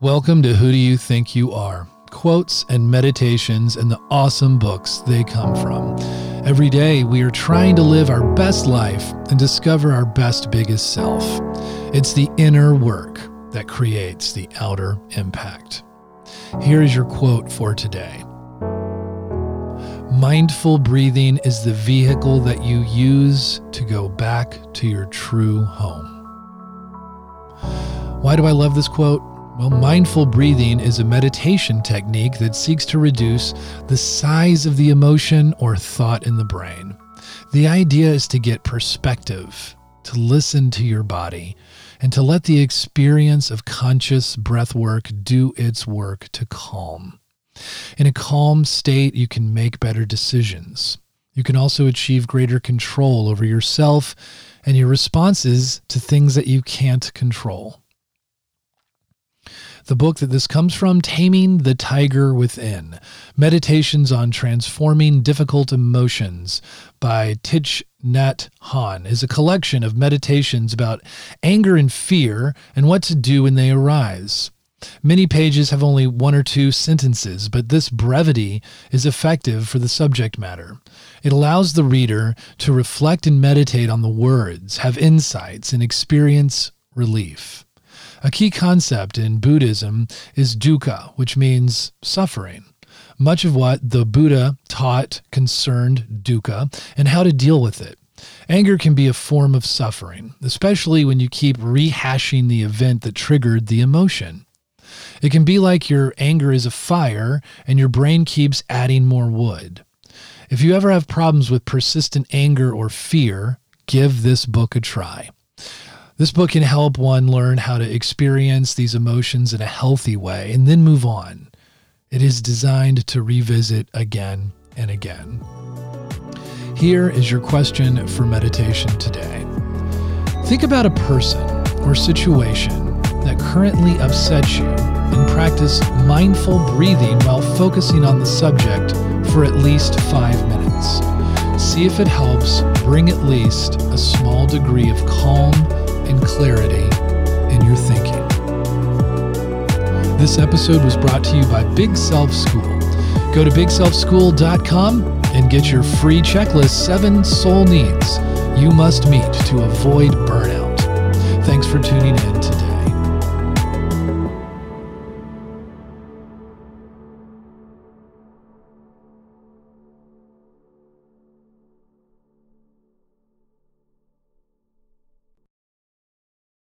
Welcome to Who Do You Think You Are? Quotes and meditations and the awesome books they come from. Every day, we are trying to live our best life and discover our best, biggest self. It's the inner work that creates the outer impact. Here is your quote for today Mindful breathing is the vehicle that you use to go back to your true home. Why do I love this quote? Well, mindful breathing is a meditation technique that seeks to reduce the size of the emotion or thought in the brain. The idea is to get perspective, to listen to your body, and to let the experience of conscious breath work do its work to calm. In a calm state, you can make better decisions. You can also achieve greater control over yourself and your responses to things that you can't control. The book that this comes from, Taming the Tiger Within Meditations on Transforming Difficult Emotions by Thich Nhat Hanh, is a collection of meditations about anger and fear and what to do when they arise. Many pages have only one or two sentences, but this brevity is effective for the subject matter. It allows the reader to reflect and meditate on the words, have insights, and experience relief. A key concept in Buddhism is dukkha, which means suffering. Much of what the Buddha taught concerned dukkha and how to deal with it. Anger can be a form of suffering, especially when you keep rehashing the event that triggered the emotion. It can be like your anger is a fire and your brain keeps adding more wood. If you ever have problems with persistent anger or fear, give this book a try. This book can help one learn how to experience these emotions in a healthy way and then move on. It is designed to revisit again and again. Here is your question for meditation today. Think about a person or situation that currently upsets you and practice mindful breathing while focusing on the subject for at least five minutes. See if it helps bring at least a small degree of calm and clarity in your thinking. This episode was brought to you by Big Self School. Go to bigselfschool.com and get your free checklist seven soul needs you must meet to avoid burnout. Thanks for tuning in.